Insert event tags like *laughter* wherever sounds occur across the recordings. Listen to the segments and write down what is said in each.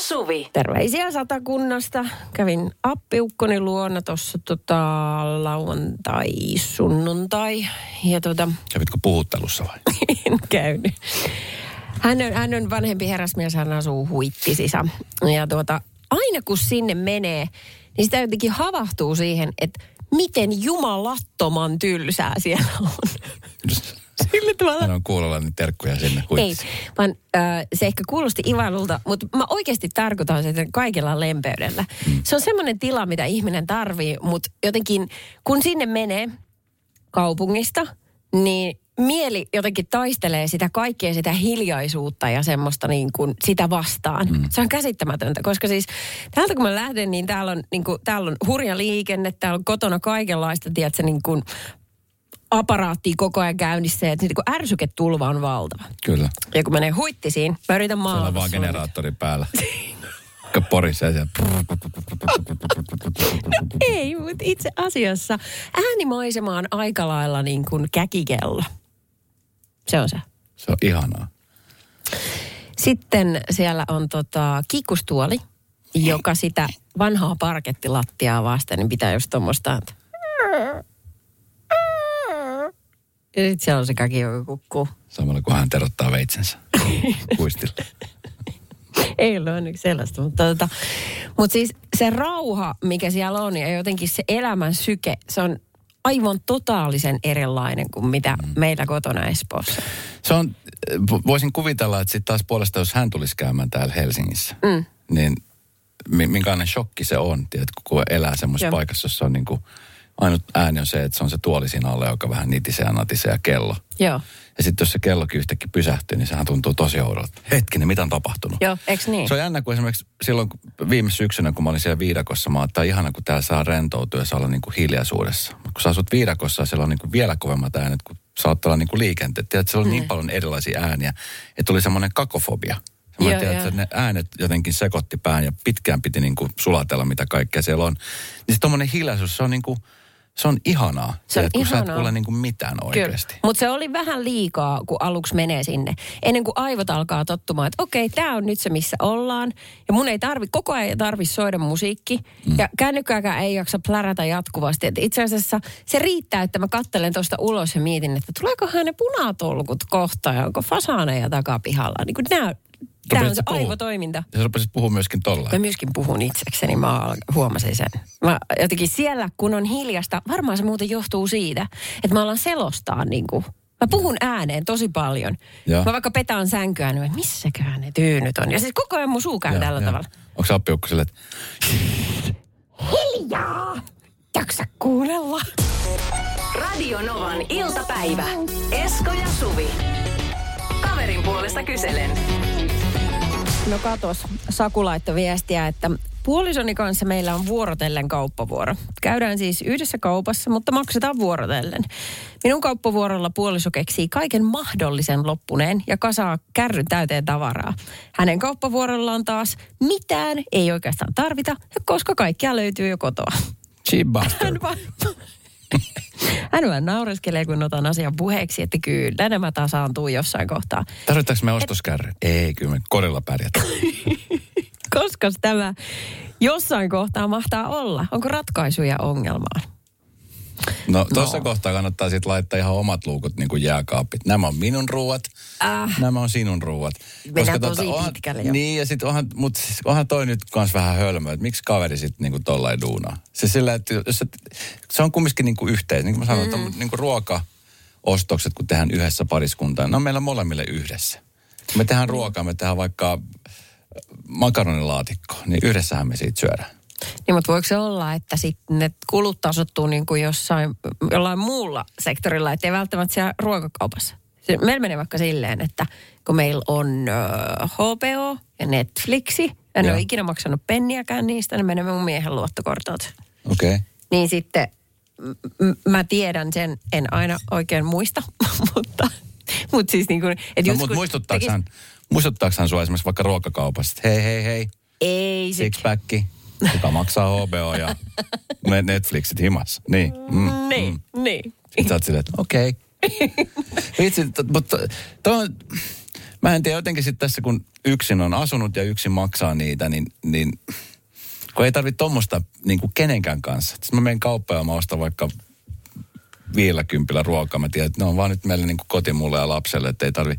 Suvi. Terveisiä Satakunnasta. Kävin appiukkoni luona tuossa tota, lauantai, sunnuntai. Ja tota, Kävitkö puhuttelussa vai? *laughs* en käynyt. Hän on, hän on vanhempi herrasmies, hän asuu huittisissa. Ja tuota, aina kun sinne menee, niin sitä jotenkin havahtuu siihen, että miten jumalattoman tylsää siellä on. Sillä tavalla. Hän on kuulolla niin terkkuja sinne. Ei, huittiin. vaan äh, se ehkä kuulosti ivailulta, mutta mä oikeasti tarkoitan sitä kaikella lempeydellä. Mm. Se on semmoinen tila, mitä ihminen tarvii, mutta jotenkin kun sinne menee kaupungista, niin mieli jotenkin taistelee sitä kaikkea sitä hiljaisuutta ja semmoista niin kuin sitä vastaan. Mm. Se on käsittämätöntä, koska siis täältä kun mä lähden, niin täällä on, niin kuin, täällä on hurja liikenne, täällä on kotona kaikenlaista, tiedätkö, niin kuin aparaattia koko ajan käynnissä ja niin kuin ärsyketulva on valtava. Kyllä. Ja kun menee huittisiin, mä yritän Siellä maalata on vaan generaattori päällä. Joka porisee siellä. Ei, mutta itse asiassa äänimaisema on aika lailla niin kuin käkikello. Se on se. Se on ihanaa. Sitten siellä on tota kikkustuoli, joka sitä vanhaa parkettilattiaa vasten niin pitää just tuommoista. ääntä. Ja sitten siellä on se käki, joka kukkuu. Samalla kun hän terottaa veitsensä *laughs* kuistille. Ei ole onneksi sellaista, mutta, tota, mutta siis se rauha, mikä siellä on ja jotenkin se elämän syke, se on aivan totaalisen erilainen kuin mitä mm. meillä kotona Espoossa. Se on, vo- voisin kuvitella, että sitten taas puolesta, jos hän tulisi käymään täällä Helsingissä, mm. niin mi- minkälainen shokki se on, tiedätkö, kun elää semmoisessa paikassa, jossa on niin kuin, ainut ääni on se, että se on se tuoli siinä alla, joka vähän nitisee ja natisee ja kello. Joo, Ja sitten jos se kellokin yhtäkkiä pysähtyy, niin sehän tuntuu tosi oudolta. Hetkinen, mitä on tapahtunut? joo, eikö niin? Se on jännä, kun esimerkiksi silloin kun viime syksynä, kun mä olin siellä viidakossa, mä että ihana, kun täällä saa rentoutua ja saa olla niin kuin hiljaisuudessa. Mut kun sä asut viidakossa, siellä on niin kuin vielä kovemmat äänet, kun saat olla niin kuin liikenteet. Tiedät, siellä on niin paljon erilaisia ääniä, että tuli semmoinen kakofobia. Mä tiedän, että ne äänet jotenkin sekoitti pään ja pitkään piti niin kuin sulatella, mitä kaikkea siellä on. Niin se tommonen hiljaisuus, se on niin kuin, se on ihanaa. Se on Tiedät, kun sä et ihanaa. kuule niin kuin mitään oikeasti. Mutta se oli vähän liikaa, kun aluksi menee sinne. Ennen kuin aivot alkaa tottumaan, että okei, tämä on nyt se, missä ollaan. Ja mun ei tarvi, koko ajan tarvi soida musiikki. Mm. Ja kännykkääkään ei jaksa plärätä jatkuvasti. Et itse asiassa se riittää, että mä kattelen tuosta ulos ja mietin, että tuleekohan ne punatolkut kohta ja onko fasaaneja takapihalla. Niin kuin nää, tämä on se puhua? aivotoiminta. Ja sä rupesit puhua myöskin tolla. Mä myöskin puhun itsekseni, mä huomasin sen. Mä jotenkin siellä, kun on hiljasta, varmaan se muuten johtuu siitä, että mä alan selostaa niin kuin, Mä puhun ääneen tosi paljon. Joo. Mä vaikka petään sänkyä, niin missäköhän ne tyynyt on. Ja siis koko ajan mun suu käy Joo, tällä joo. tavalla. Onko sä appiukko sille, että Hiljaa! Jaksa kuunnella. Radio Novan iltapäivä. Esko ja Suvi. Kaverin puolesta kyselen. No katos, Saku laittoi viestiä, että puolisoni kanssa meillä on vuorotellen kauppavuoro. Käydään siis yhdessä kaupassa, mutta maksetaan vuorotellen. Minun kauppavuorolla puoliso keksii kaiken mahdollisen loppuneen ja kasaa kärryn täyteen tavaraa. Hänen kauppavuorollaan taas mitään ei oikeastaan tarvita, koska kaikkia löytyy jo kotoa. cheap bastard? Hän vaan, hän vaan naureskelee, kun otan asian puheeksi, että kyllä nämä tasaantuu jossain kohtaa. Tarvitaanko me ostoskärry? Ei, kyllä me korilla pärjätään. *laughs* Koska tämä jossain kohtaa mahtaa olla? Onko ratkaisuja ongelmaan? No tuossa kohtaa kannattaa sitten laittaa ihan omat luukut niin kuin jääkaapit. Nämä on minun ruuat, Äh. nämä on sinun ruuat. Mennään tosi pitkälle jo. Niin ja sitten onhan, mutta siis onhan toi nyt kans vähän hölmö, että miksi kaveri sitten niinku tollain duunaa. Se sillä, että jos et, se on kumminkin niinku yhteis. Niin kuin mä sanoin, mm. niinku ruokaostokset, kun tehdään yhdessä pariskuntaan, ne on meillä molemmille yhdessä. Me tehdään ruokaa, me tehdään vaikka makaronilaatikko, niin yhdessähän me siitä syödään. Niin, mutta voiko se olla, että sitten ne kulut tasottuu niin kuin jossain, jollain muulla sektorilla, ettei välttämättä siellä ruokakaupassa? Se, meillä menee vaikka silleen, että kun meillä on ö, HBO ja Netflixi, ja en Joo. ole ikinä maksanut penniäkään niistä, ne menee mun miehen luottokortilta. Okei. Okay. Niin sitten m- mä tiedän sen, en aina oikein muista, *laughs* mutta, mutta siis niin kuin, että No, mutta muistuttaako tekis- hän, muistuttaako hän sua esimerkiksi vaikka ruokakaupassa, että hei, hei, hei, Ei se, kuka maksaa HBO ja ne- Netflixit himassa. Niin. Mm. niin, niin. Sitten sä oot silleen, että okei. *laughs* Vitsi, t- mutta toi mä en tiedä jotenkin sitten tässä, kun yksin on asunut ja yksin maksaa niitä, niin, niin kun ei tarvitse tuommoista niin kuin kenenkään kanssa. Sitten mä menen kauppaan ja mä ostan vaikka viillä kympillä ruokaa. Mä tiedän, että ne on vaan nyt meille niin kuin koti mulle ja lapselle, että ei tarvi.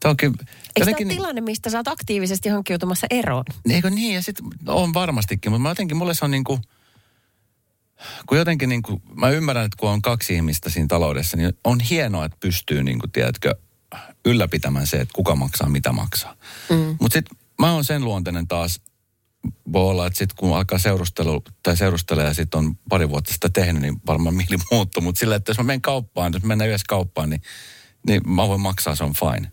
Tämä kyllä, Eikö tämä jotenkin ole niin- tilanne, mistä sä oot aktiivisesti hankkiutumassa eroon? Eikö niin? Ja sitten on varmastikin, mutta mä jotenkin, mulle se on niin kuin, kun jotenkin niin kuin, mä ymmärrän, että kun on kaksi ihmistä siinä taloudessa, niin on hienoa, että pystyy niin kuin, tiedätkö, ylläpitämään se, että kuka maksaa, mitä maksaa. Mm. Mutta sitten mä oon sen luonteinen taas, voi olla, että sitten kun alkaa seurustelu tai seurustelee ja sitten on pari vuotta sitä tehnyt, niin varmaan mieli muuttuu. Mutta sillä, että jos mä menen kauppaan, jos mennään yhdessä kauppaan, niin, niin mä voin maksaa, se on fine.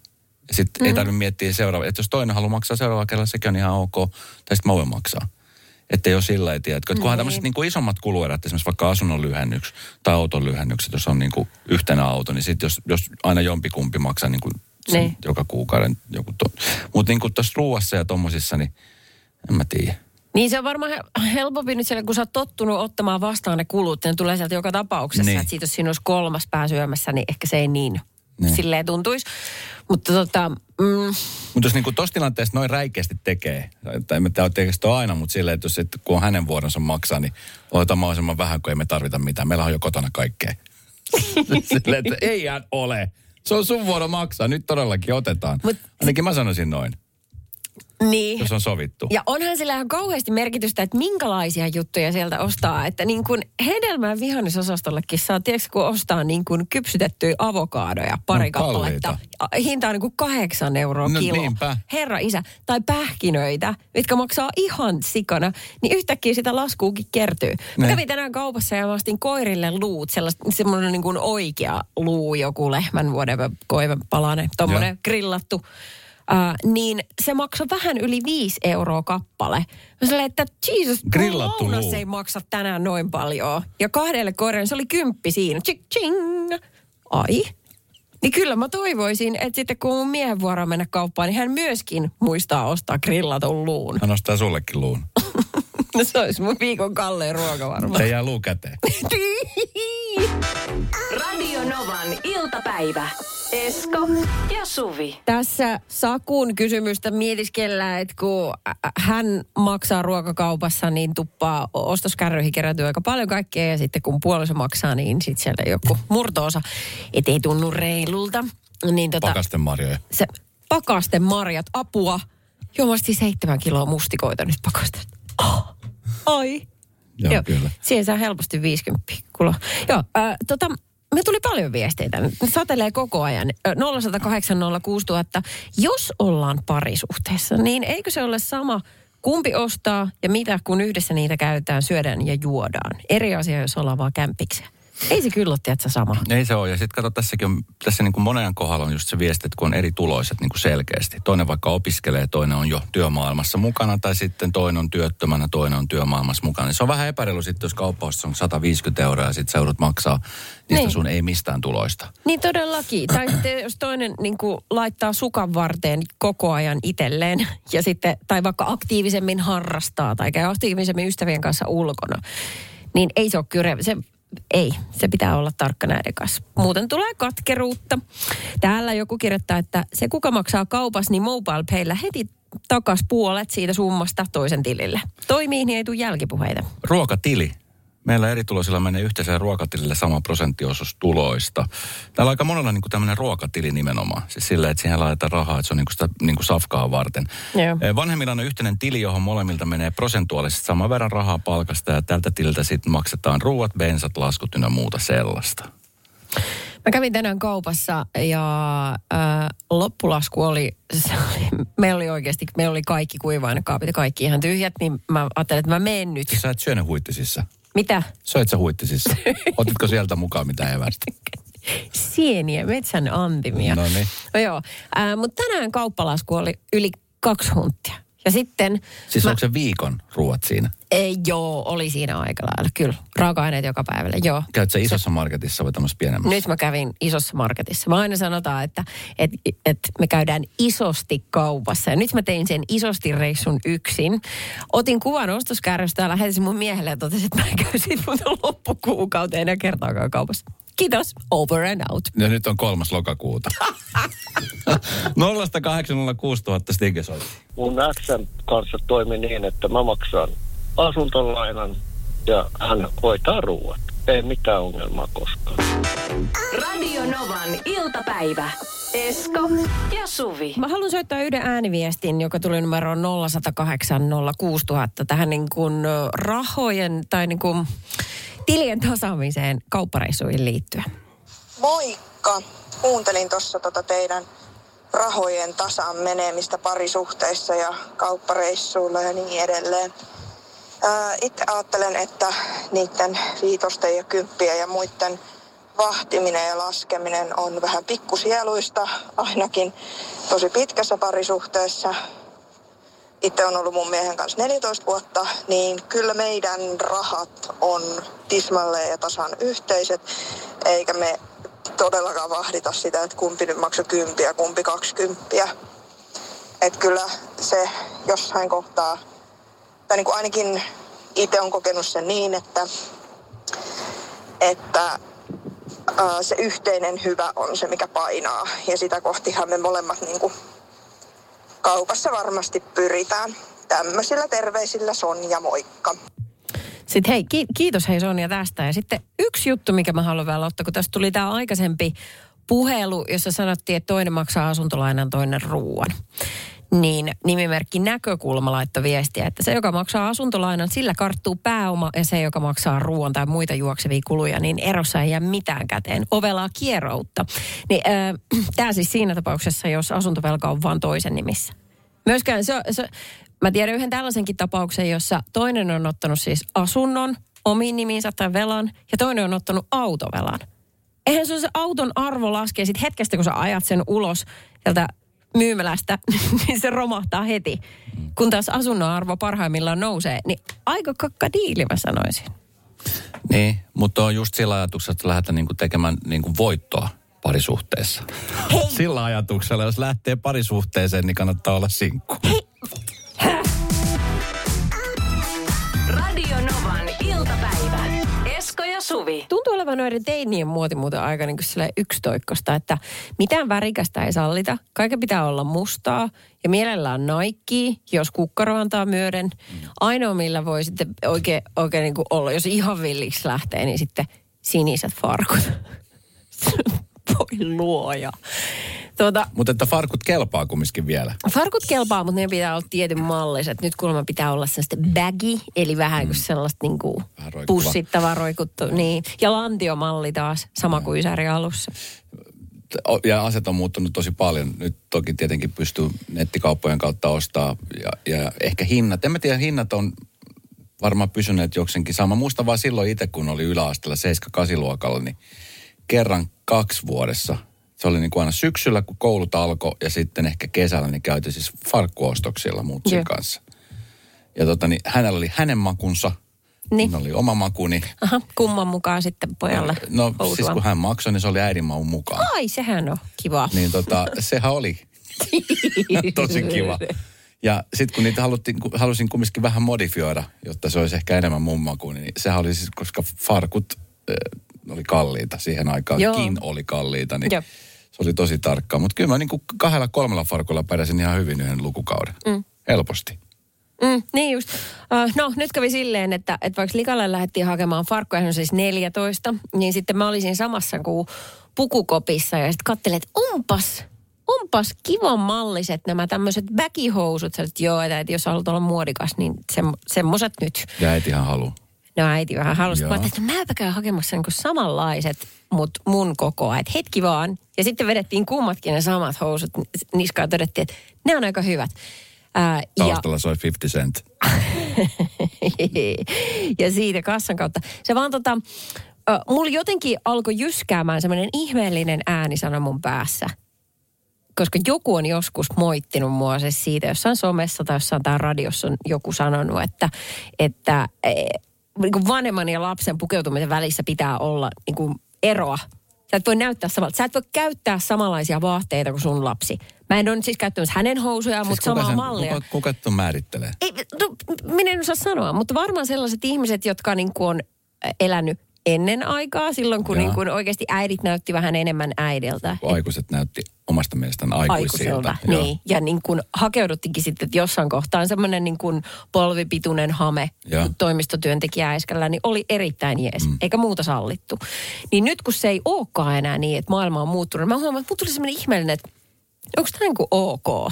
Sitten mm. ei tarvitse miettiä seuraava, että jos toinen haluaa maksaa seuraavalla kerralla, sekin on ihan ok, tai sitten mä voin maksaa. Että ei ole sillä ei tiedä. Että kunhan Niin. tämmöiset niin kuin isommat kuluerät, esimerkiksi vaikka asunnon lyhennyks tai auton lyhennykset, jos on niin kuin yhtenä auto, niin sitten jos, jos aina jompikumpi maksaa niin kuin sen Niin. joka kuukauden joku to. Mutta niin kuin tuossa ruuassa ja tommosissa, niin en mä tiedä. Niin se on varmaan he- helpompi nyt siellä, kun sä oot tottunut ottamaan vastaan ne kulut, ne tulee sieltä joka tapauksessa. Niin. Niin. Että siitä, jos siinä olisi kolmas pää syömässä, niin ehkä se ei niin, Niin. silleen tuntuisi. Mutta tota, mm, Mutta jos niinku tuossa tilanteessa noin räikeästi tekee, tai tiedä tekeekö sitä aina, mutta silleen, että jos et, kun on hänen vuoronsa maksaa, niin ota mahdollisimman vähän, kun ei me tarvita mitään. Meillä on jo kotona kaikkea. *laughs* silleen, että ei ole. Se on sun vuoro maksaa, nyt todellakin otetaan. Mut- Ainakin mä sanoisin noin, niin. jos on sovittu. Ja onhan sillä ihan kauheasti merkitystä, että minkälaisia juttuja sieltä ostaa. Että niin kuin hedelmä- ja vihannesosastollekin saa, tiedätkö, kun ostaa niin kuin kypsytettyjä avokaadoja pari No, kappaletta. kalliita. Hinta on niin kuin kahdeksan euroa No kilo. niinpä. Herra isä. Tai pähkinöitä, mitkä maksaa ihan sikana. Niin yhtäkkiä sitä laskuukin kertyy. Mä Ne. kävin tänään kaupassa ja mä ostin koirille luut. Sellaista, semmoinen niin kuin oikea luu, joku lehmän whatever, koivepalanen, tommonen Joo. grillattu. Uh, niin se maksoi vähän yli 5 euroa kappale. Mä sanoin, että Jesus, Grillattu lounas luu. ei maksa tänään noin paljon. Ja kahdelle koiralle se oli kymppi siinä. Ching, ching. Ai. Niin kyllä mä toivoisin, että sitten kun mun miehen vuoro mennä kauppaan, niin hän myöskin muistaa ostaa grillatun luun. Hän ostaa sullekin luun. *laughs* No se olisi mun viikon kalleen ruoka varmaan. Se jää luu käteen. *laughs* Radio Novan iltapäivä. Esko ja Suvi. Tässä Sakun kysymystä mietiskellään, että kun hän maksaa ruokakaupassa, niin tuppaa ostoskärryihin kerätyy aika paljon kaikkea. Ja sitten kun puoliso maksaa, niin sitten sieltä joku murtoosa, et ei tunnu reilulta. Niin tota, Pakasten marjoja. se pakasten marjat, apua. Joo, mä ostin seitsemän kiloa mustikoita nyt pakastetta. Oh, ai. Joo, kyllä. Siihen saa helposti 50 kulo. Joo, äh, tota, me tuli paljon viesteitä. Nyt Satelee koko ajan. Ö, 0108 06000. Jos ollaan parisuhteessa, niin eikö se ole sama, kumpi ostaa ja mitä, kun yhdessä niitä käytetään, syödään ja juodaan? Eri asia, jos ollaan vaan kämpiksiä. Ei se kyllä ole, tiedätkö, sama. Ei se ole. Ja sitten kato, tässäkin on, tässä niin kuin monen kohdalla on just se viesti, että kun on eri tuloiset niin kuin selkeästi. Toinen vaikka opiskelee, toinen on jo työmaailmassa mukana, tai sitten toinen on työttömänä, toinen on työmaailmassa mukana. Niin se on vähän epäreilu sitten, jos kauppaus on 150 euroa ja sitten seudut maksaa niistä Niin. sun ei mistään tuloista. Niin todellakin. Tai *clears throat* sitten jos toinen niin kuin, laittaa sukan varteen koko ajan itselleen *laughs* ja sitten, tai vaikka aktiivisemmin harrastaa tai käy aktiivisemmin ystävien kanssa ulkona, niin ei se ole kyllä, se, ei, se pitää olla tarkka näiden kanssa. Muuten tulee katkeruutta. Täällä joku kirjoittaa, että se kuka maksaa kaupassa, niin mobile payllä heti takas puolet siitä summasta toisen tilille. Toimii, niin ei tule jälkipuheita. Ruokatili. Meillä eri tuloisilla menee yhteiseen ruokatilille sama prosenttiosuus tuloista. Täällä on aika monella niin tämmöinen ruokatili nimenomaan. Siis sillä, että siihen laitetaan rahaa, että se on niin kuin sitä niin kuin safkaa varten. Joo. Eh, Vanhemmilla on yhteinen tili, johon molemmilta menee prosentuaalisesti saman verran rahaa palkasta. Ja tältä tililtä sitten maksetaan ruuat, bensat, laskut ynnä muuta sellaista. Mä kävin tänään kaupassa ja äh, loppulasku oli, se oli, meillä oli oikeasti, meillä oli kaikki kuiva-ainekaapit ja kaikki ihan tyhjät, niin mä ajattelin, että mä menen nyt. Sä et syönyt huittisissa. Mitä? Söit sä huittisissa? Otitko sieltä mukaan mitä evästä? Sieniä, metsän antimia. No niin. No joo, äh, mutta tänään kauppalasku oli yli kaksi hunttia. Ja sitten... Siis mä- onko se viikon ruuat siinä? Ei, joo, oli siinä aika lailla, kyllä. Raaka-aineet joka päivälle, joo. Käyt sä isossa marketissa vai tämmöisessä pienemmässä? Nyt mä kävin isossa marketissa. Mä aina sanotaan, että, että, että me käydään isosti kaupassa. Ja nyt mä tein sen isosti reissun yksin. Otin kuvan ostoskärrystä ja lähetin mun miehelle ja totesin, että mä en käy siitä mun loppukuukauteen enää kertaakaan kaupassa. Kiitos, over and out. Ja nyt on kolmas lokakuuta. 0806000 Stige soitti. mun Xn kanssa toimi niin, että mä maksan asuntolainan ja hän hoitaa ruuat. Ei mitään ongelmaa koskaan. Radio Novan iltapäivä. Esko ja Suvi. Mä haluan soittaa yhden ääniviestin, joka tuli numeroon 0108 06000 tähän niin kuin rahojen tai niin kuin tilien tasaamiseen kauppareissuihin liittyen. Moikka! Kuuntelin tuossa tota teidän rahojen tasaan menemistä parisuhteissa ja kauppareissuilla ja niin edelleen. Itse ajattelen, että niiden viitosten ja kymppien ja muiden vahtiminen ja laskeminen on vähän pikkusieluista, ainakin tosi pitkässä parisuhteessa. Itse on ollut mun miehen kanssa 14 vuotta, niin kyllä meidän rahat on tismalleen ja tasan yhteiset, eikä me todellakaan vahdita sitä, että kumpi nyt maksoi kymppiä, kumpi kaksikymppiä. Että kyllä se jossain kohtaa, tai niin kuin ainakin itse on kokenut sen niin, että, että se yhteinen hyvä on se, mikä painaa. Ja sitä kohtihan me molemmat niin kuin kaupassa varmasti pyritään. Tämmöisillä terveisillä Sonja, moikka. Sitten hei, ki- kiitos hei Sonja tästä. Ja sitten yksi juttu, mikä mä haluan vielä ottaa, kun tästä tuli tämä aikaisempi puhelu, jossa sanottiin, että toinen maksaa asuntolainan, toinen ruoan. Niin nimimerkki näkökulma laittoi viestiä, että se, joka maksaa asuntolainan, sillä karttuu pääoma ja se, joka maksaa ruoan tai muita juoksevia kuluja, niin erossa ei jää mitään käteen. Ovelaa kieroutta. Niin, äh, *clears throat* tämä siis siinä tapauksessa, jos asuntovelka on vain toisen nimissä. Myöskään se, se, mä tiedän yhden tällaisenkin tapauksen, jossa toinen on ottanut siis asunnon omiin nimiinsä tai velan ja toinen on ottanut autovelan. Eihän se se auton arvo laskee sit hetkestä, kun sä ajat sen ulos sieltä myymälästä, *laughs* niin se romahtaa heti. Kun taas asunnon arvo parhaimmillaan nousee, niin aika kakka diili mä sanoisin. Niin, mutta on just sillä ajatuksella, että lähdetään niinku tekemään niinku voittoa parisuhteessa. Hei. Sillä ajatuksella, jos lähtee parisuhteeseen, niin kannattaa olla sinkku. Radio Suvi. Tuntuu olevan noiden teinien muoti muuten aika niin kuin yksitoikkosta, että mitään värikästä ei sallita. Kaiken pitää olla mustaa ja mielellään Nike, jos kukkaro antaa myöden. Ainoa, millä voi sitten oikein, oikein niin kuin olla, jos ihan villiksi lähtee, niin sitten siniset farkut. Voi luoja. Tuota, Mutta että farkut kelpaa kumminkin vielä. Farkut kelpaa, mutta ne pitää olla tietyn malliset. Nyt kuulemma pitää olla sellaista baggy, eli vähän kuin sellaista niin kuin Vähän roikkuva. pussittavaa roikuttu. Niin. Ja lantiomalli taas, sama kuin Ysäri alussa. Ja aset on muuttunut tosi paljon. Nyt toki tietenkin pystyy nettikauppojen kautta ostaa ja, ja ehkä hinnat. En mä tiedä, hinnat on varmaan pysyneet joksenkin sama. Muista vaan silloin itse, kun oli yläasteella 7-8 luokalla, niin kerran kaksi vuodessa. Se oli niin kuin aina syksyllä, kun koulut alkoi ja sitten ehkä kesällä, niin käytiin siis farkkuostoksilla mutsin Joo. kanssa. Ja tota, niin hänellä oli hänen makunsa, Niin. niin. oli oma makuni. Aha, kumman mukaan sitten pojalle No housuam. siis kun hän maksoi, niin se oli äidin maun mukaan. Ai, sehän on kiva. Niin tota, sehän oli *laughs* tosi kiva. Ja sitten kun niitä haluttiin, halusin kumminkin vähän modifioida, jotta se olisi ehkä enemmän mun makuun, niin sehän oli siis, koska farkut äh, oli kalliita siihen aikaan, Joo. kin oli kalliita, niin Joo. se oli tosi tarkkaa. Mutta kyllä mä niin kuin kahdella kolmella farkulla pärjäsin ihan hyvin yhden lukukauden. Mm. Helposti. Mm, niin just. Uh, no, nyt kävi silleen, että, että vaikka Likalle lähdettiin hakemaan farkkuja, hän on siis 14, niin sitten mä olisin samassa kuin pukukopissa ja sitten katselin, että onpas, onpas kivan malliset nämä tämmöiset väkihousut. Sä olet, joo, että, että jos haluat olla muodikas, niin sem, semmoset nyt. Ja äitihän haluu. No äiti vähän halusi. Mä että mäpä käyn hakemassa niin samanlaiset, mutta mun kokoa. Että hetki vaan. Ja sitten vedettiin kummatkin ne samat housut niskaan ja todettiin, että ne on aika hyvät. Ää, ja, Taustalla soi 50 cent. *laughs* ja siitä kassan kautta. Se vaan tota, mulla jotenkin alkoi jyskäämään semmoinen ihmeellinen äänisana mun päässä. Koska joku on joskus moittinut mua siis siitä, jossain somessa tai jossain tai radiossa on joku sanonut, että, että e, niin kuin vanhemman ja lapsen pukeutumisen välissä pitää olla niin kuin eroa. Sä et voi näyttää samalta. Sä et voi käyttää samanlaisia vaatteita kuin sun lapsi. Mä en ole siis käyttämässä hänen housujaan, siis mutta kuka samaa sen- mallia. Kuka, kuka tuon määrittelee? Ei, no, minä en osaa sanoa, mutta varmaan sellaiset ihmiset, jotka niin kuin on elänyt ennen aikaa, silloin kun Jaa. niin kuin oikeasti äidit näytti vähän enemmän äidiltä. Aikuiset näytti omasta mielestään aikuisilta. Joo. Niin. Ja niin kuin hakeuduttikin sitten, että jossain kohtaa semmoinen niin kuin polvipituinen hame Joo. toimistotyöntekijä äiskällä, niin oli erittäin jees, mm. eikä muuta sallittu. Niin nyt kun se ei olekaan enää niin, että maailma on muuttunut, mä huomaan, että mulla tuli semmoinen ihmeellinen, että onko tämä niin kuin ok?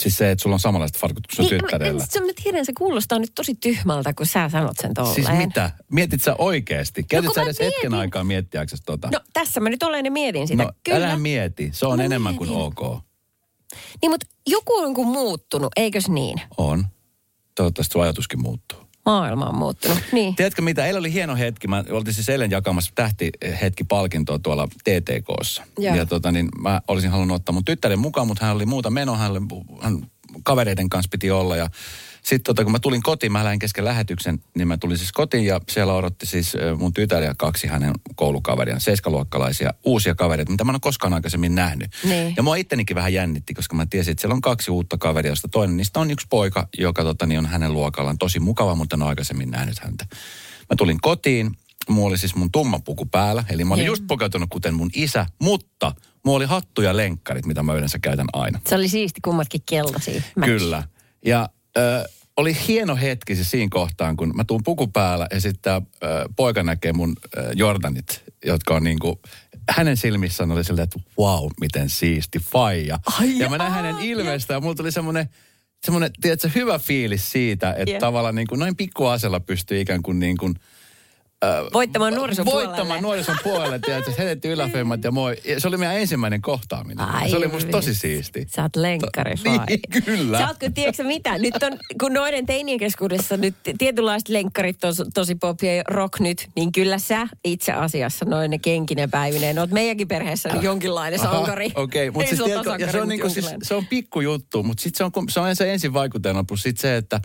Siis se, että sulla on samanlaiset farkut kuin sun Niin, tyttärellä. Mä, se, mä tiedän, se kuulostaa nyt tosi tyhmältä, kun sä sanot sen tolleen. Siis mitä? Mietit sä oikeasti? Käytit kun sä edes hetken mietin. aikaa miettiäksesi tota? No tässä mä nyt olen ja mietin sitä. no Kyllä. älä mieti. Se on Mä enemmän kuin mietin. ok. Niin, mutta joku on kuin muuttunut, eikös niin? On. Toivottavasti sun ajatuskin muuttuu. Maailma on muuttunut. Niin. Tiedätkö mitä? Eilen oli hieno hetki. Mä oltiin siis eilen jakamassa tähtihetki palkintoa tuolla TTKssa. Joo. Ja tota niin, mä olisin halunnut ottaa mun tyttären mukaan, mutta hän oli muuta menoa. Hän, oli, hän kavereiden kanssa piti olla ja sitten tota, kun mä tulin kotiin, mä lähdin kesken lähetyksen, niin mä tulin siis kotiin ja siellä odotti siis mun tytär ja kaksi hänen koulukaveria, seiskaluokkalaisia, uusia kavereita, mitä mä en ole koskaan aikaisemmin nähnyt. Niin. Ja mua ittenikin vähän jännitti, koska mä tiesin, että siellä on kaksi uutta kaveria, josta toinen niistä on yksi poika, joka tota, niin on hänen luokallaan tosi mukava, mutta en ole aikaisemmin nähnyt häntä. Mä tulin kotiin, mulla oli siis mun tumma puku päällä, eli mä olin Joo. just pukeutunut kuten mun isä, mutta mulla oli hattu ja lenkkarit, mitä mä yleensä käytän aina. Se oli siisti kummatkin keltaisia. Kyllä. Ja ö, oli hieno hetki se siinä kohtaan, kun mä tuun puku päällä ja sitten tää, ö, poika näkee mun ö, Jordanit, jotka on niinku, hänen silmissään oli silleen, että wow, miten siisti faija. Ai ja mä näin hänen ilmeestään, ja mulla tuli semmoinen semmoinen, tiedätkö, hyvä fiilis siitä, että Joo. tavallaan niin kuin noin pikkuasella pystyy ikään kuin niin kuin Voittamaan nuorison voittamaan nuorison puolelle, tiedätkö, henetti yläfemmat ja moi. Ja se oli meidän ensimmäinen kohtaaminen. Ai se oli musta tosi siisti. Sä oot lenkkari *laughs* Niin, kyllä. Sä oot, kun tiedätkö mitä, nyt on, kun noiden teinien keskuudessa nyt tietynlaiset lenkkarit tos, tosi pop ja rock nyt, niin kyllä sä itse asiassa noin ne kenkinen päivineen, oot meidänkin perheessä nyt jonkinlainen sankari. Okei, Ei mutta siis, tiedätkö, ja se on, niinku, siis, se on pikkujuttu, mutta sitten se on, se on se ensin vaikutelma, plus sitten se, että,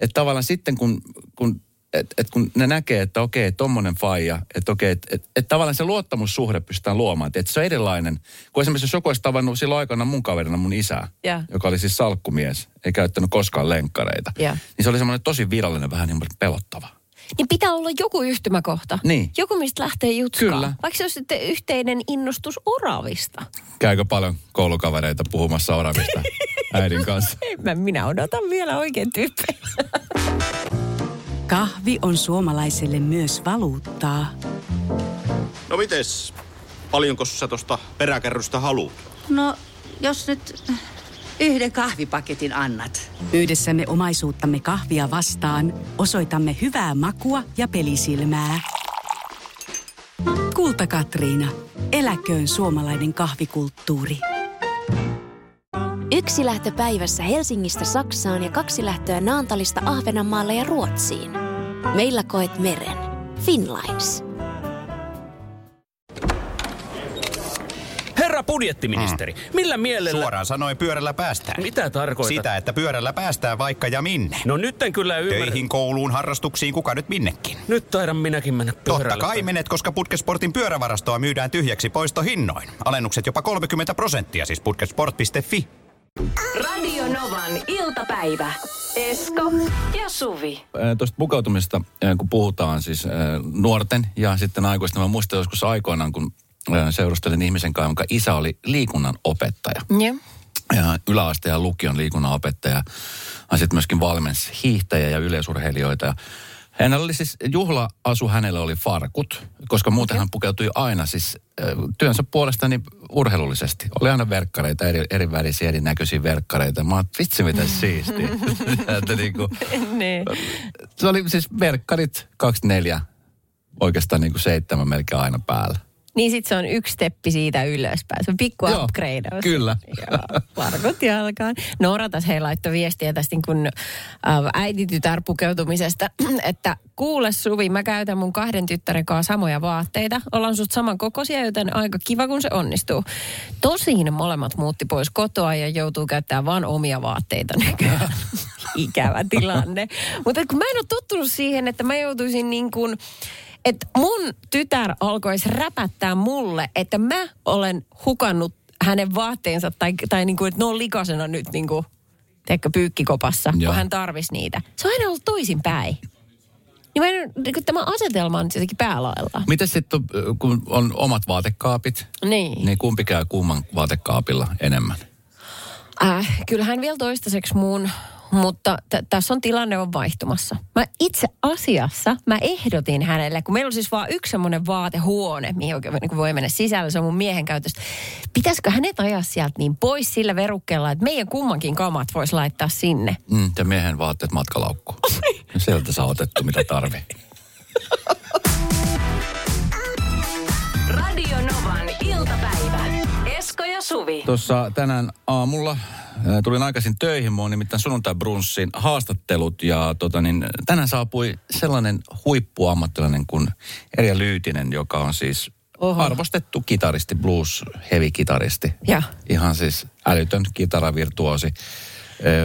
että tavallaan sitten kun, kun et, et kun ne näkee, että okei, tommonen faija, että okei, että et, et tavallaan se luottamussuhde pystytään luomaan. Että se on erilainen, kun esimerkiksi jos joku olisi tavannut silloin aikana mun kaverina mun isää, Ja. joka oli siis salkkumies, ei käyttänyt koskaan lenkkareita. Ja. Niin se oli semmoinen tosi virallinen, vähän niin pelottava. Niin pitää olla joku yhtymäkohta. Niin. Joku, mistä lähtee jutskaa. Kyllä. Vaikka se olisi sitten yhteinen innostus oravista. Käykö paljon koulukavereita puhumassa oravista *laughs* äidin kanssa? Ei, mä, minä odotan vielä oikein tyyppejä. *laughs* Kahvi on suomalaiselle myös valuuttaa. No mites? Paljonko sä tosta peräkärrystä haluat? No, jos nyt yhden kahvipaketin annat. Yhdessämme omaisuuttamme kahvia vastaan osoitamme hyvää makua ja pelisilmää. Kulta Katriina. Eläköön suomalainen kahvikulttuuri. Yksi lähtö päivässä Helsingistä Saksaan ja kaksi lähtöä Naantalista Ahvenanmaalle ja Ruotsiin. Meillä koet meren. Finlines. Herra budjettiministeri, millä mielellä... Suoraan sanoen pyörällä päästään. Mitä tarkoitat? Sitä, että pyörällä päästään vaikka ja minne. No nyt en kyllä ymmärrä. Töihin, kouluun, harrastuksiin, kuka nyt minnekin. Nyt taidan minäkin mennä pyörällä. Totta kai menet, koska Putkesportin pyörävarastoa myydään tyhjäksi poistohinnoin. Alennukset jopa 30 prosenttia, siis putkesport.fi. Radio Novan iltapäivä. Esko ja Suvi. Tuosta pukeutumisesta, äh, kun puhutaan siis äh, nuorten ja sitten aikuisten. Mä muistan joskus aikoinaan, kun äh, seurustelin ihmisen kanssa, jonka isä oli liikunnan opettaja. Joo. Ja yläaste- ja lukion liikunnan opettaja. Hän sitten myöskin valmensi hiihtäjiä ja yleisurheilijoita. Ja hänellä oli siis, juhla-asu hänellä oli farkut, koska muuten hän pukeutui aina siis työnsä puolesta niin urheilullisesti. Oli aina verkkareita, eri, eri värisiä, eri näköisiä verkkareita. Mä oon, vitsi miten *laughs* siistiä. *laughs* Että niinku, *laughs* Niin. se oli siis verkkarit 24, oikeastaan niin kuin seitsemän melkein aina päällä. Niin sit se on yksi steppi siitä ylöspäin. Se on pikku Joo, upgrade. kyllä. Joo, varkot jalkaan. Noora taas hei laittoi viestiä tästä niin kun, äh, äititytär pukeutumisesta, *clears throat* että kuule Suvi, mä käytän mun kahden tyttären kanssa samoja vaatteita. Ollaan sut saman kokoisia, joten aika kiva kun se onnistuu. Tosin molemmat muutti pois kotoa ja joutuu käyttämään vain omia vaatteita nykyään. *laughs* Ikävä tilanne. Mutta kun mä en ole tottunut siihen, että mä joutuisin niin kuin, että mun tytär alkoisi räpättää mulle, että mä olen hukannut hänen vaatteensa tai, tai niin kuin, että ne on likasena nyt niin kuin, teekö, pyykkikopassa, Joo. kun hän tarvisi niitä. Se on aina ollut toisinpäin. Niin mä en, niin tämä asetelma on jotenkin päälailla. Miten sitten, kun on omat vaatekaapit, Niin. niin kumpi käy kumman vaatekaapilla enemmän? Äh, kyllähän vielä toistaiseksi muun, mutta t- tässä on tilanne on vaihtumassa. Mä itse asiassa, mä ehdotin hänelle, kun meillä on siis vaan yksi semmoinen vaatehuone, mihin oikein niin voi mennä sisällä, se on mun miehen käytöstä. Pitäisikö hänet ajaa sieltä niin pois sillä verukkeella, että meidän kummankin kamat voisi laittaa sinne? Mm, ja miehen vaatteet matkalaukkuun. *laughs* Sieltä saa otettu mitä tarvii. *laughs* ja Suvi. Tuossa tänään aamulla äh, tulin aikaisin töihin, on nimittäin sunnuntai-brunssin haastattelut ja tota niin, tänään saapui sellainen huippuammattilainen kuin Erja Lyytinen, joka on siis Oho. arvostettu kitaristi, blues heavy kitaristi. Ja. Ihan siis älytön kitaravirtuosi.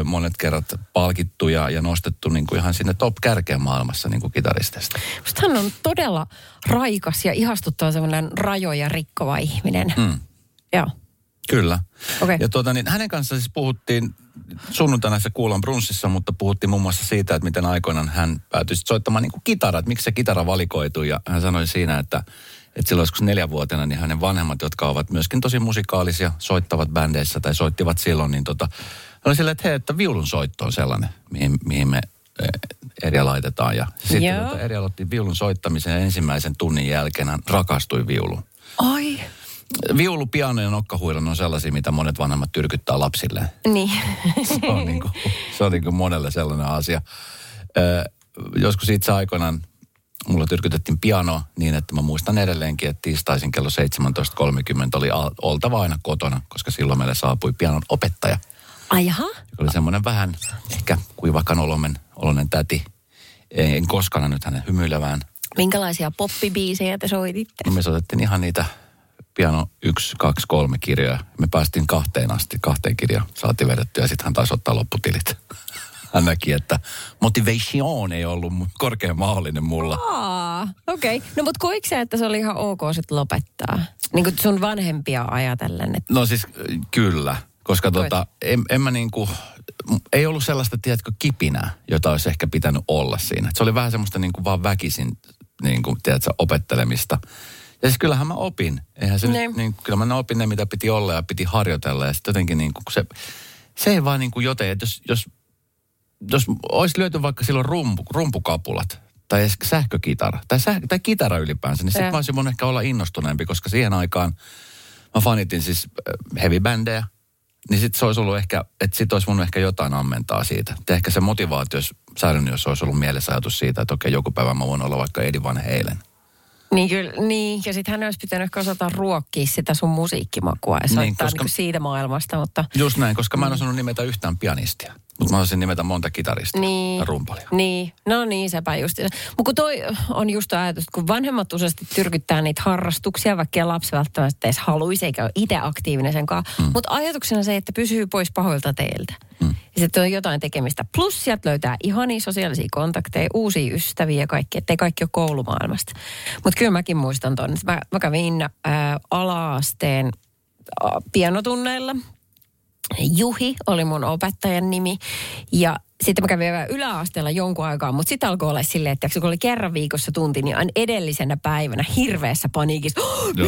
Monet kerrat palkittu ja, ja nostettu niin kuin ihan sinne top kärkeen maailmassa niin kuin kitaristista. Musta hän on todella raikas ja ihastuttava semmoinen rajoja rikkova ihminen. Mm. Joo. Kyllä. Okei. Ja tuota, niin hänen kanssaan siis puhuttiin sunnuntaina se kuulan brunssissa, mutta puhuttiin muun muassa siitä, että miten aikoinaan hän päätyi soittamaan niin kitaraa, että miksi se kitara valikoitui. Ja hän sanoi siinä, että, että silloin joskus neljävuotena, niin hänen vanhemmat, jotka ovat myöskin tosi musikaalisia, soittavat bändeissä tai soittivat silloin, niin tota, hän oli silleen, että hei, että viulun soitto on sellainen, mihin, mihin me eh, Erja laitetaan. Ja sitten Joo. tota, Erja aloitti viulun soittamisen ensimmäisen tunnin jälkeen hän rakastui viuluun. Viulu, piano ja nokkahuilon on sellaisia, mitä monet vanhemmat tyrkyttää lapsilleen. Niin. Se on, niin kuin, se on niin kuin monelle sellainen asia. Ö, joskus itse aikoinaan mulla tyrkytettiin piano niin, että mä muistan edelleenkin, että tiistaisin kello 17.30 oli oltava aina kotona, koska silloin meille saapui pianon opettaja, Ai jaha. joka oli semmoinen vähän ehkä kuivakan olomen, oloinen täti. En, koskaan nyt hänen hymyilevään. Minkälaisia poppibiisejä te soititte? Me soitettiin ihan niitä piano 1, 2, 3 kirjoja. Me päästiin kahteen asti, kahteen kirjaan saatiin vedettyä ja sitten hän taisi ottaa lopputilit. *laughs* Hän näki, että motivation ei ollut korkein mahdollinen mulla. Okei. Okay. No mutta koiko sä, että se oli ihan ok sit lopettaa? Niin kuin sun vanhempia ajatellen, että No siis äh, kyllä, koska tota, en, en mä niinku, m- ei ollut sellaista, tiedätkö, kipinää, jota olisi ehkä pitänyt olla siinä. Et se oli vähän semmoista niinku vaan väkisin, niinku, tiedätkö, opettelemista. Ja siis kyllähän mä opin. Eihän se Ne. nyt, niin, kyllä mä opin ne, mitä piti olla ja piti harjoitella. Ja sitten jotenkin niinku, kun se, se ei vaan niinku joten, että jos, jos, jos olisi löyty vaikka silloin rumpu, rumpukapulat tai edes sähkökitara tai, säh, tai kitara ylipäänsä, niin sitten mä olisin voinut ehkä olla innostuneempi, koska siihen aikaan mä fanitin siis äh, heavy-bändejä, niin sitten se olisi ollut ehkä, että sit olisi voinut ehkä jotain ammentaa siitä. Et ehkä se motivaatio olisi säilynyt, jos olisi ollut mielessä ajatus siitä, että okei, joku päivä mä voin olla vaikka Edi Van Halen. Niin kyllä, niin. Ja sitten hän olisi pitänyt ehkä osata ruokkia sitä sun musiikkimakua ja soittaa niin, koska- niin siitä maailmasta, mutta... Just näin, koska mä en osannut nimetä yhtään pianistia. Mutta mä osasin nimetä monta kitaristia Niin. ja rumpalia. Niin, no niin, sepä just. Mutta kun toi on just ajatus, kun vanhemmat useasti tyrkyttää niitä harrastuksia, vaikka lapsi välttämättä edes haluaisi, eikä ole itse aktiivinen senkaan. Mm. Mutta ajatuksena se, että pysyy pois pahoilta teiltä. Mm. Sitten on jotain tekemistä. Plus sieltä löytää ihania sosiaalisia kontakteja, uusia ystäviä ja kaikki, ettei kaikki ole koulumaailmasta. Mutta kyllä mäkin muistan ton. Mä, mä kävin ää, ala-asteen ä, pianotunneilla Juhi oli mun opettajan nimi. Ja sitten mä kävin vielä yläasteella jonkun aikaa, mutta sitten alkoi olla silleen, että kun oli kerran viikossa tunti, niin aina edellisenä päivänä hirveässä paniikissa. Oh, *gasps* Joo.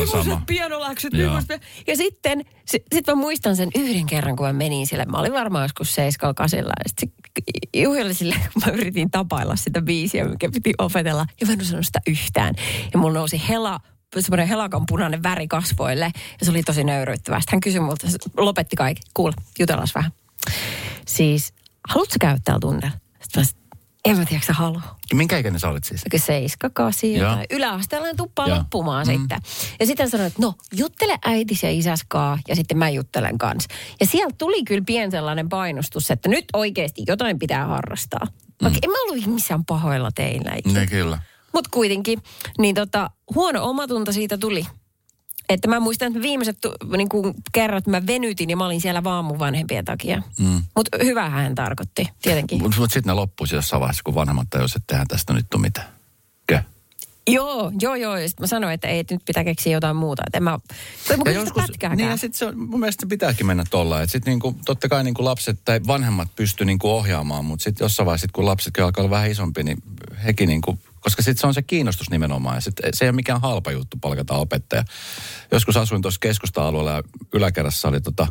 nyt musta... Ja sitten sit, sit mä muistan sen yhden kerran, kun mä menin sille. Mä olin varmaan joskus 7 8 ja sitten Juhi oli silleen, kun mä yritin tapailla sitä biisiä, mikä piti opetella. Ja mä en osannut sitä yhtään. Ja mulla nousi hela semmoinen helakan punainen väri kasvoille. Ja se oli tosi nöyryyttävää. Sitten hän kysyi multa, lopetti kaikki. Kuule, jutellaan vähän. Siis, haluatko käydä täällä tunnella? Sitten mä, En mä tiedä, halua. Minkä ikäinen sä olit siis? Seiska, kasi jotain. Yläasteella tuppaa Joo. loppumaan Mm. sitten. Ja sitten sanoin, että no, juttele äitis ja isäs kaa ja sitten mä juttelen kanssa. Ja sieltä tuli kyllä pien sellainen painostus, että nyt oikeasti jotain pitää harrastaa. Vaikka en mä ollut missään pahoilla teillä ikinä. Ne kyllä. Mutta kuitenkin, niin tota, huono omatunto siitä tuli. Että mä muistan, että viimeiset niin kuin kerrat mä venytin ja mä olin siellä vaan mun vanhempien takia. Mm. Mutta hyvää hän tarkoitti, tietenkin. Mutta mut sitten ne loppuisi jossain vaiheessa, kun vanhemmat tajusivat, että tehdään tästä nyt mitään. Kö? Joo, joo, joo. Ja sitten mä sanoin, että ei, että nyt pitää keksiä jotain muuta. Että en mä, toi mun joskus, niin ja sit se on, mun mielestä pitääkin mennä tolla. Että sit niinku, totta kai niinku lapset tai vanhemmat pysty niinku ohjaamaan, mutta sitten jossain vaiheessa, sit kun lapsetkin alkaa olla vähän isompi, niin hekin niinku, koska sitten se on se kiinnostus nimenomaan. Ja sit se ei ole mikään halpa juttu palkata opettaja. Joskus asuin tuossa keskusta-alueella ja yläkerrassa oli tota,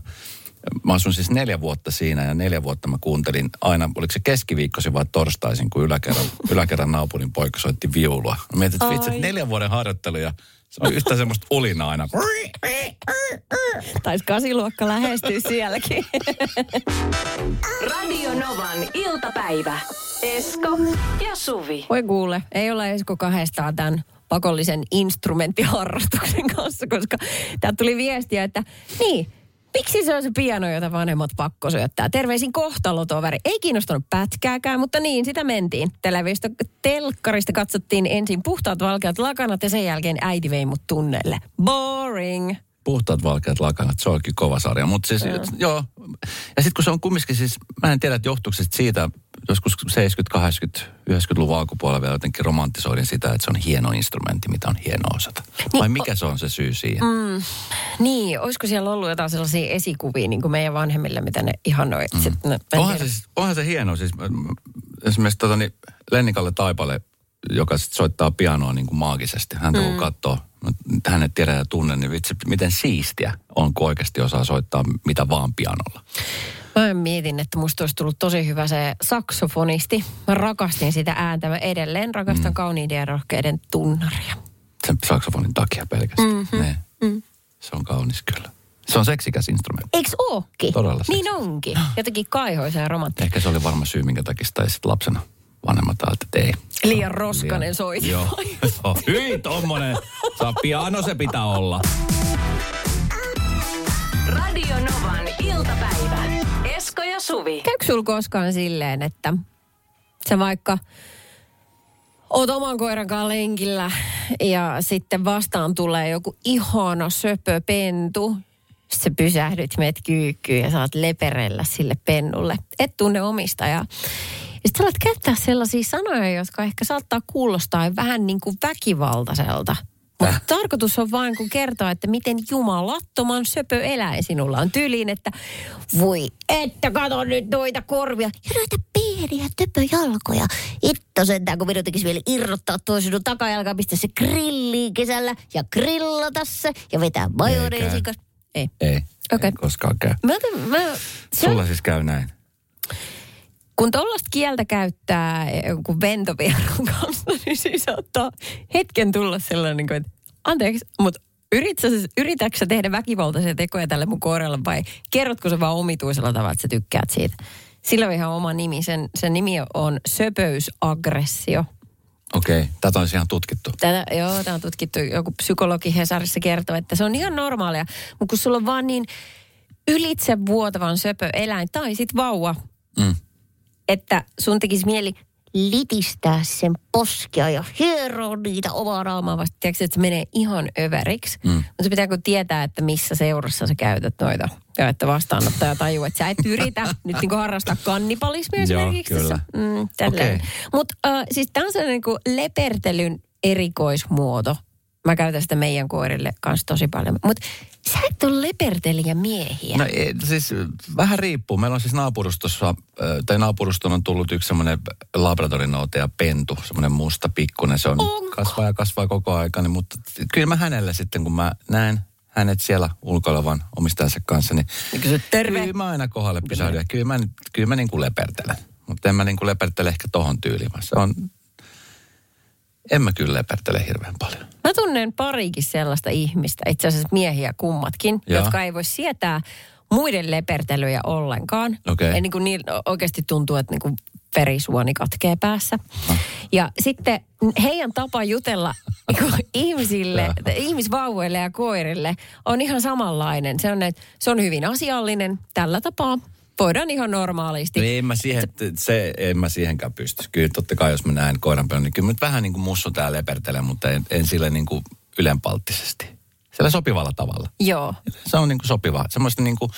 Mä asuin siis neljä vuotta siinä ja neljä vuotta mä kuuntelin aina, oliko se keskiviikkoisin vai torstaisin, kun yläkerran, yläkerran naapurin poika soitti viulua. Mä mietin, että vitsi, että neljän vuoden harjoittelu ja se on yhtä semmoista ulinaa aina. Taisi kasiluokka lähestyä sielläkin. Radio Novan iltapäivä. Esko ja Suvi. Voi kuule, ei olla Esko kahdestaan tämän pakollisen instrumenttiharrastuksen kanssa, koska täältä tuli viestiä, että niin, miksi se on se piano, jota vanhemmat pakko syöttää? Terveisin kohtalotoveri. Ei kiinnostanut pätkääkään, mutta niin, sitä mentiin. Televisiosta, telkkarista katsottiin ensin puhtaat valkeat lakanat ja sen jälkeen äiti vei mut tunnelle. Boring. Puhtaat valkeat lakanat, se onkin kova sarja. Mutta siis, joo. Ja sitten kun se on kumminkin siis, mä en tiedä, että johtuuko siitä, joskus 70, 80, 90-luvun alkupuolella vielä jotenkin romantisoidin sitä, että se on hieno instrumentti, mitä on hieno osata. Vai mikä se on se syy siihen? Mm, niin, olisiko siellä ollut jotain sellaisia esikuvia niin kuin meidän vanhemmille, mitä ne ihannoi? Mm. Mä en Onhan se, tiedä. siis- onhan se hieno. Siis, mä- esimerkiksi tota, niin Lennikalle Taipale, joka sit soittaa pianoa niin kuin maagisesti. Häntä mm. katsoo, hänet tiedän ja tunnen, niin vitsi, miten siistiä on, kun oikeasti osaa soittaa mitä vaan pianolla. Mä mietin, että musta olisi tullut tosi hyvä se saksofonisti. Mä rakastin sitä ääntä. Mä edelleen rakastan mm. kauniiden ja rohkeiden tunnaria. Sen saksofonin takia pelkästään. Mhm. Ne. Mm. Se on kaunis kyllä. Se on seksikäs instrumentti. Eiks ookin? Todella Niin onkin. Jotenkin kaihoisa ja romanttinen. Ehkä se oli varma syy, minkä takia sitä sitten lapsena vanhemmat että ei. Liian roskanen soitin. Joo. Joo. *laughs* Hyi tommonen. Saa piano se pitää olla. Radio Novan Suvi. Käykö sulla koskaan silleen, että sä vaikka oot oman koiran kanssa lenkillä ja sitten vastaan tulee joku ihana söpö pentu. Sitten sä pysähdyt, meet kyykkyyn ja saat leperellä sille pennulle. Et tunne omistajaa. Ja sitten alat käyttää sellaisia sanoja, jotka ehkä saattaa kuulostaa vähän niin kuin väkivaltaiselta. Mutta tarkoitus on vain kun kertoa, että miten jumalattoman söpö eläin sinulla on tyyliin, että voi että kato nyt noita korvia ja noita pieniä töpöjalkoja. Itto sentään, kun minun tekisi vielä irrottaa tuo sinun takajalka, pistää se grilliin kesällä ja grillata se ja vetää majoneesin kanssa. Ei. Ei. Okei. Ei koskaan käy. Mä, mä, se on, Sulla siis käy näin. Kun tollaista kieltä käyttää jonkun ventovierun kanssa, niin siis saattaa hetken tulla sellainen, niin että anteeksi, mutta yritätkö, yritätkö sä tehdä väkivaltaisia tekoja tälle mun koiralle vai kerrotko sä vaan omituisella tavalla, että sä tykkäät siitä? Sillä on ihan oma nimi. Sen, sen nimi on söpöysaggressio. Okei, okay. tätä on ihan tutkittu. Tätä, joo, tämä on tutkittu. Joku psykologi Hesarissa kertoo, että se on ihan normaalia. Mutta kun sulla on vaan niin ylitse vuotavan söpö eläin tai sit vauva, Mm. Että sun tekisi mieli litistää sen poskia ja hieroa niitä omaa naamaa vasta. Tiedätkö, että se menee ihan överiksi. Mm. Mutta se pitää kun tietää, että missä seurassa sä käytät noita. Ja että vastaanottaja tajuu, että sä et yritä *laughs* nyt niin harrastaa kannibalismia Joo, esimerkiksi. kyllä. Tässä. Mm. Okei. Mutta äh, siis tämä on sellainen niin lepertelyn erikoismuoto. Mä käytän sitä meidän koirille kanssa tosi paljon. Mutta sä et ole lepertelijä miehiä. No ei, siis vähän riippuu. Meillä on siis naapurustossa, tai naapuruston on tullut yksi semmoinen labradorinouteja pentu, semmoinen musta pikkunen. Se on kasvaa ja kasvaa koko niin, mutta kyllä mä hänelle sitten, kun mä näen hänet siellä ulkoilevan omistajansa kanssa, niin terve. kyllä mä aina kohdalle pysähdyn. Ja Kyllä mä, kyllä mä niin kuin lepertelen. Mutta en mä niin kuin lepertele ehkä tohon tyyliin, se on... En mä kyllä lepertele hirveän paljon. Mä tunnen parikin sellaista ihmistä, itse asiassa miehiä kummatkin, Joo. jotka ei voi sietää muiden lepertelyjä ollenkaan. Okei. Ja niin kuin niin oikeasti tuntuu, että niin kuin verisuoni katkee päässä. Ja sitten heidän tapa jutella *laughs* niinku ihmisille, ihmisvauvoille ja koirille on ihan samanlainen. Se on, että se on hyvin asiallinen tällä tapaa. Voidaan ihan normaalisti. No en mä, siihen, se, en mä siihenkään pysty. Kyllä totta kai, jos mä näen koiran pelon, niin kyllä nyt vähän niin kuin mussu täällä lepertelen, mutta en, en sille niin kuin ylenpalttisesti. Sillä sopivalla tavalla. Joo. Se on niin kuin sopivaa. Semmoista niin kuin,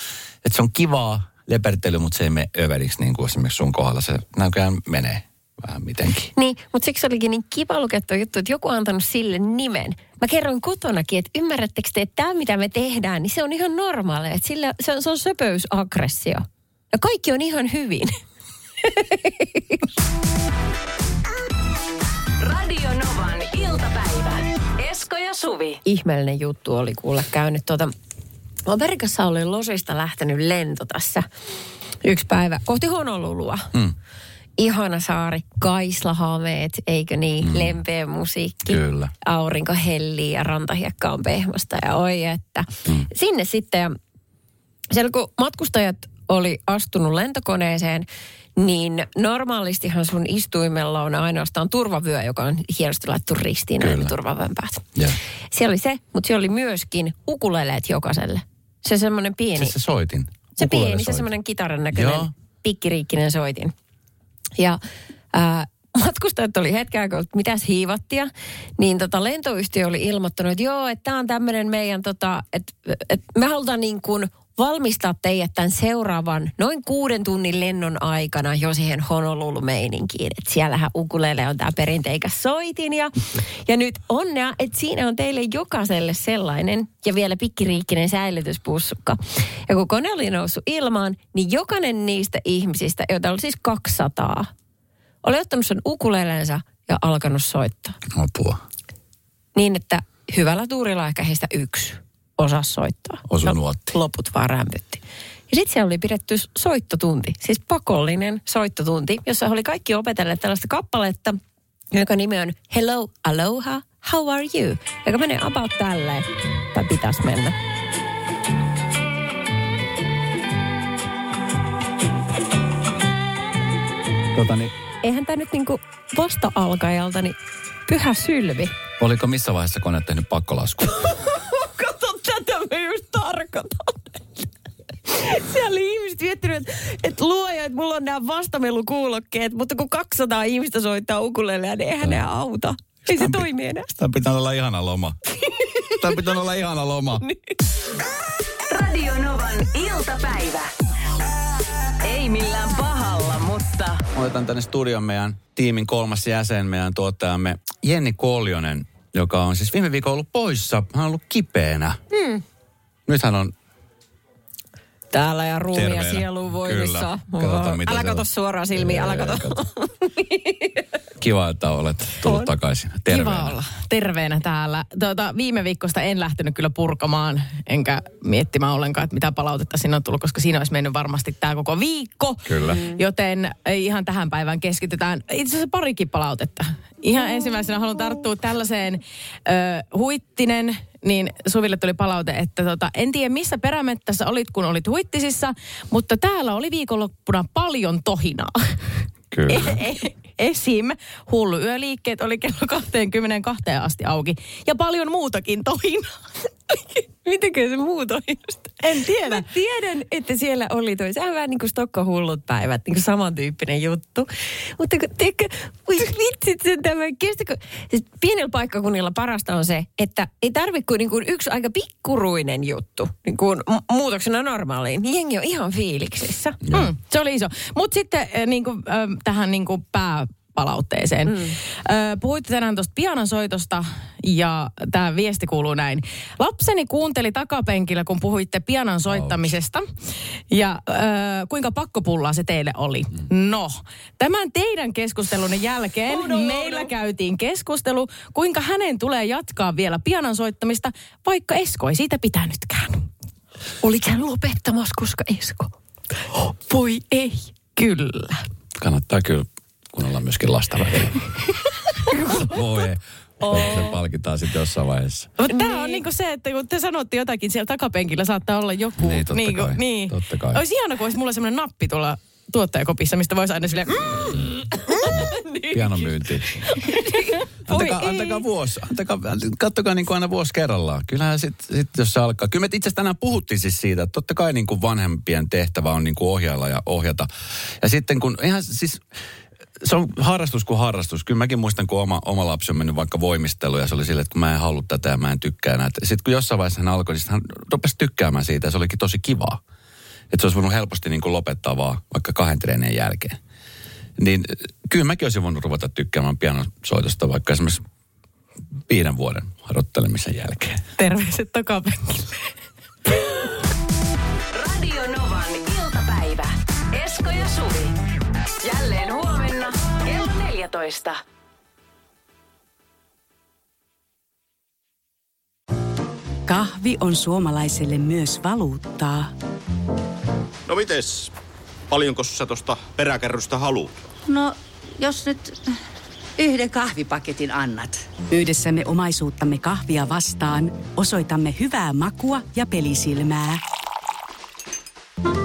että se on kivaa lepertely, mutta se ei mene överiksi niin kuin esimerkiksi sun kohdalla. Se näköjään menee vähän mitenkin. Niin, mutta siksi olikin niin kiva lukea tuo juttu, että joku on antanut sille nimen. Mä kerroin kotonakin, että ymmärrättekö te, että tämä mitä me tehdään, niin se on ihan normaalia. Että sillä, se, on, se on söpöysaggressio. Ja kaikki on ihan hyvin. Radio Novan iltapäivä. Esko ja Suvi. Ihmeellinen juttu oli kuulla käynyt tuota... Amerikassa oli Losista lähtenyt lento tässä yksi päivä kohti Honolulua. Mm. Ihana saari, kaislahameet, eikö niin, mm. lempeä musiikki. Kyllä. Aurinko hellii ja rantahiekka on pehmosta ja oi että. Mm. Sinne sitten, ja siellä kun matkustajat oli astunut lentokoneeseen, niin normaalistihan sun istuimella on ainoastaan turvavyö, joka on hienosti laittu ristiin näin turvavyön päät. Siellä oli se, mutta siellä oli myöskin ukuleleet jokaiselle. Se semmoinen pieni, Siis se soitin. se Ukulele pieni, se soitin. semmoinen kitaran näköinen Joo. pikkiriikkinen soitin. Ja ää, matkustajat oli hetken aikaa, että mitäs hiivattia, niin tota lentoyhtiö oli ilmoittanut, että joo, että tämä on tämmöinen meidän, tota, että, että me halutaan niin kuin valmistaa teidät tämän seuraavan noin kuuden tunnin lennon aikana jo siihen Honolulu-meininkiin. Että siellähän ukulele on tämä perinteikäs soitin ja, ja nyt onnea, että siinä on teille jokaiselle sellainen ja vielä pikkiriikkinen säilytyspussukka. Ja kun kone oli noussut ilmaan, niin jokainen niistä ihmisistä, joita oli siis 200, oli ottanut sen ukuleleensa ja alkanut soittaa. Apua. Niin, että hyvällä tuurilla ehkä heistä yksi osaa soittaa. Osu Ja nuotti. Loput vaan rämpytti. Ja sitten siellä oli pidetty soittotunti, siis pakollinen soittotunti, jossa oli kaikki opetelleet tällaista kappaletta, joka nimi on Hello, Aloha, How are you? Joka menee about tälleen, tai pitäisi mennä. Tota, niin, Eihän tämä nyt niinku vasta-alkajalta, niin pyhä sylvi. oliko missä vaiheessa kone tehnyt pakkolasku? *laughs* *laughs* Siellä oli ihmiset miettinyt, että, että luoja, että mulla on nämä vastamelukuulokkeet, mutta kun 200 ihmistä soittaa ukulelea, niin eihän ne auta. Ei se toimi enää. Tämä pitää olla ihana loma. *laughs* Tämä pitää olla ihana loma. *laughs* Radio Novan iltapäivä. Ei millään pahalla, mutta Otetaan tänne studion meidän tiimin kolmas jäsen, meidän tuottajamme Jenni Koljonen, joka on siis viime viikolla ollut poissa. Hän on ollut kipeänä. Hmm. Nyt hän on Täällä ja ruumi ja sielun voimissa. Mitä älä kato suoraan silmiin, älä kato. *laughs* kiva, että olet tullut On. takaisin. Terveenä. Kiva olla terveenä täällä. Tuota, viime viikosta en lähtenyt kyllä purkamaan, enkä miettimään ollenkaan, että mitä palautetta sinne on tullut, koska siinä olisi mennyt varmasti tämä koko viikko. Kyllä. Joten ei ihan tähän päivään keskitytään. Itse asiassa parikin palautetta. Ihan ensimmäisenä haluan tarttua tällaiseen ö, huittinen, niin Suville tuli palaute, että tota, en tiedä missä perämettässä olit, kun olit huittisissa, mutta täällä oli viikonloppuna paljon tohinaa. Kyllä. *laughs* Esim. Hullu yöliikkeet oli kello 22 asti auki. Ja paljon muutakin tohinaa. *laughs* Mitenkö se muu? En tiedä. Mä tiedän, että siellä oli toi. Sehän on vähän niin kuin Stokka hullut päivät, niin kuin samantyyppinen juttu. Mutta kun, tiedätkö, vitsit sen tämän kestäkö. Siis pienellä paikkakunnilla parasta on se, että ei tarvitse kuin, niin kuin yksi aika pikkuruinen juttu niin kuin mu- muutoksena normaaliin. Niin jengi on ihan fiiliksissä. Mm, se oli iso. Mutta sitten äh, niinku, äh, tähän niinku pääpalautteeseen. Mm. Puhuitte tänään tuosta pianosoitosta ja tämä viesti kuuluu näin. Lapseni kuunteli takapenkillä, kun puhuitte pianon soittamisesta. Ja äh, kuinka pakkopullaa se teille oli? No, tämän teidän keskustelun jälkeen Oh no, meillä no. käytiin keskustelu, kuinka hänen tulee jatkaa vielä pianon soittamista, vaikka Esko ei siitä pitänytkään. Oliko hän lopettamassa, koska Esko? Voi ei. Kyllä. Kannattaa kyllä kuunnella myöskin lasta välillä. *laughs* Voi. Se palkitaan sitten jossain vaiheessa. Mutta tämä on niinku se, että kun te sanotte jotakin siellä takapenkillä, saattaa olla joku. Niin, totta niinku, kai. Niin. Totta kai. Olisi ihana, kun olisi mulla semmoinen nappi tuolla tuottajakopissa, mistä voisi aina silleen... *laughs* Pianon myynti. *laughs* Antakaa, antakaa vuosi. Antakaa, kattokaa niin kuin aina vuosi kerrallaan. Kyllähän sitten sit, jos se alkaa. Kyllä me itse asiassa tänään puhuttiin siis siitä, että totta kai niin kuin vanhempien tehtävä on niin kuin ohjailla ja ohjata. Ja sitten kun ihan siis se on harrastus kuin harrastus. Kyllä mäkin muistan, kun oma, oma lapsi on mennyt vaikka voimisteluun ja se oli silleen, että kun mä en halua tätä ja mä en tykkää näitä. Sitten kun jossain vaiheessa hän alkoi, niin hän rupesi tykkäämään siitä ja se olikin tosi kivaa. Että se olisi voinut helposti niin kuin lopettaa vaan vaikka kahden treenien jälkeen. Niin kyllä mäkin olisin voinut ruveta tykkäämään pianosoitosta vaikka esimerkiksi viiden vuoden harjoittelemisen jälkeen. Terveiset takapenkille. Radio Novan iltapäivä. Esko ja Suvi. Jälleen huomenna kello 14. Kahvi on suomalaiselle myös valuuttaa. No mites? Paljonko sä tosta peräkärrystä haluat? No, jos nyt yhden kahvipaketin annat. Yhdessämme omaisuuttamme kahvia vastaan osoitamme hyvää makua ja pelisilmää.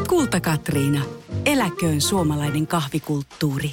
Kulta Katriina. Eläköön suomalainen kahvikulttuuri.